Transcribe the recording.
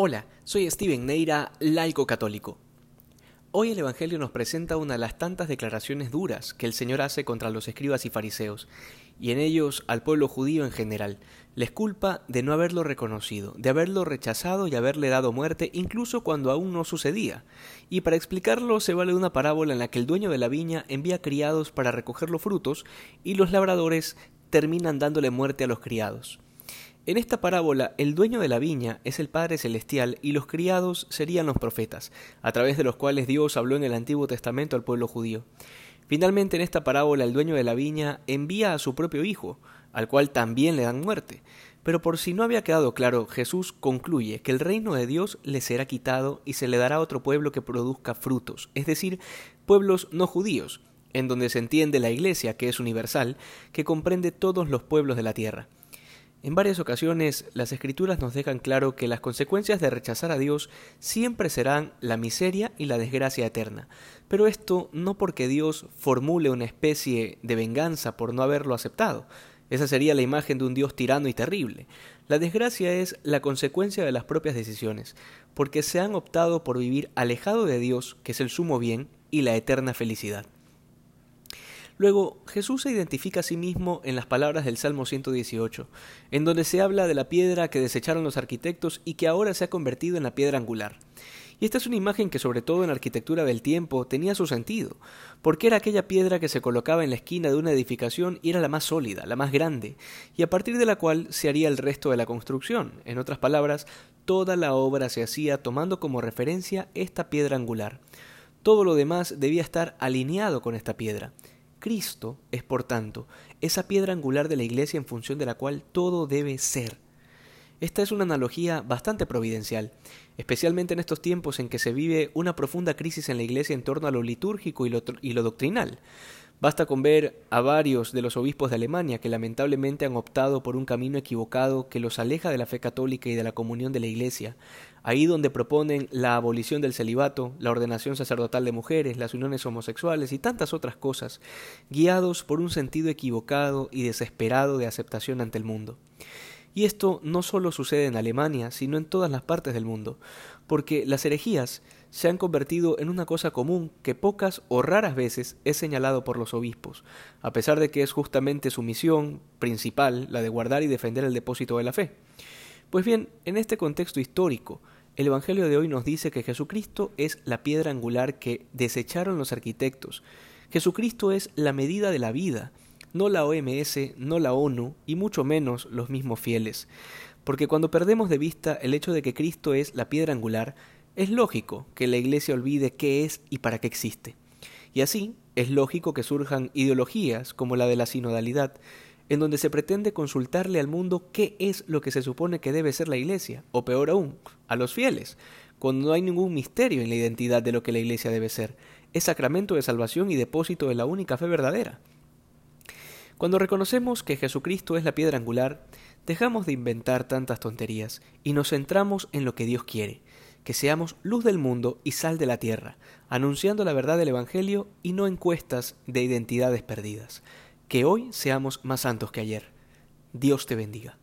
Hola, soy Steven Neira, laico católico. Hoy el Evangelio nos presenta una de las tantas declaraciones duras que el Señor hace contra los escribas y fariseos, y en ellos al pueblo judío en general. Les culpa de no haberlo reconocido, de haberlo rechazado y haberle dado muerte incluso cuando aún no sucedía. Y para explicarlo se vale una parábola en la que el dueño de la viña envía criados para recoger los frutos y los labradores terminan dándole muerte a los criados. En esta parábola, el dueño de la viña es el Padre Celestial y los criados serían los profetas, a través de los cuales Dios habló en el Antiguo Testamento al pueblo judío. Finalmente, en esta parábola, el dueño de la viña envía a su propio hijo, al cual también le dan muerte. Pero por si no había quedado claro, Jesús concluye que el reino de Dios le será quitado y se le dará a otro pueblo que produzca frutos, es decir, pueblos no judíos, en donde se entiende la Iglesia, que es universal, que comprende todos los pueblos de la tierra. En varias ocasiones las escrituras nos dejan claro que las consecuencias de rechazar a Dios siempre serán la miseria y la desgracia eterna, pero esto no porque Dios formule una especie de venganza por no haberlo aceptado. Esa sería la imagen de un Dios tirano y terrible. La desgracia es la consecuencia de las propias decisiones, porque se han optado por vivir alejado de Dios, que es el sumo bien, y la eterna felicidad. Luego, Jesús se identifica a sí mismo en las palabras del Salmo 118, en donde se habla de la piedra que desecharon los arquitectos y que ahora se ha convertido en la piedra angular. Y esta es una imagen que sobre todo en la arquitectura del tiempo tenía su sentido, porque era aquella piedra que se colocaba en la esquina de una edificación y era la más sólida, la más grande, y a partir de la cual se haría el resto de la construcción. En otras palabras, toda la obra se hacía tomando como referencia esta piedra angular. Todo lo demás debía estar alineado con esta piedra. Cristo es, por tanto, esa piedra angular de la Iglesia en función de la cual todo debe ser. Esta es una analogía bastante providencial, especialmente en estos tiempos en que se vive una profunda crisis en la Iglesia en torno a lo litúrgico y lo, y lo doctrinal. Basta con ver a varios de los obispos de Alemania que lamentablemente han optado por un camino equivocado que los aleja de la fe católica y de la comunión de la Iglesia, ahí donde proponen la abolición del celibato, la ordenación sacerdotal de mujeres, las uniones homosexuales y tantas otras cosas, guiados por un sentido equivocado y desesperado de aceptación ante el mundo. Y esto no solo sucede en Alemania, sino en todas las partes del mundo, porque las herejías se han convertido en una cosa común que pocas o raras veces es señalado por los obispos, a pesar de que es justamente su misión principal la de guardar y defender el depósito de la fe. Pues bien, en este contexto histórico, el Evangelio de hoy nos dice que Jesucristo es la piedra angular que desecharon los arquitectos. Jesucristo es la medida de la vida, no la OMS, no la ONU y mucho menos los mismos fieles. Porque cuando perdemos de vista el hecho de que Cristo es la piedra angular, es lógico que la Iglesia olvide qué es y para qué existe. Y así es lógico que surjan ideologías como la de la sinodalidad, en donde se pretende consultarle al mundo qué es lo que se supone que debe ser la Iglesia, o peor aún, a los fieles, cuando no hay ningún misterio en la identidad de lo que la Iglesia debe ser, es sacramento de salvación y depósito de la única fe verdadera. Cuando reconocemos que Jesucristo es la piedra angular, dejamos de inventar tantas tonterías y nos centramos en lo que Dios quiere, que seamos luz del mundo y sal de la tierra, anunciando la verdad del Evangelio y no encuestas de identidades perdidas. Que hoy seamos más santos que ayer. Dios te bendiga.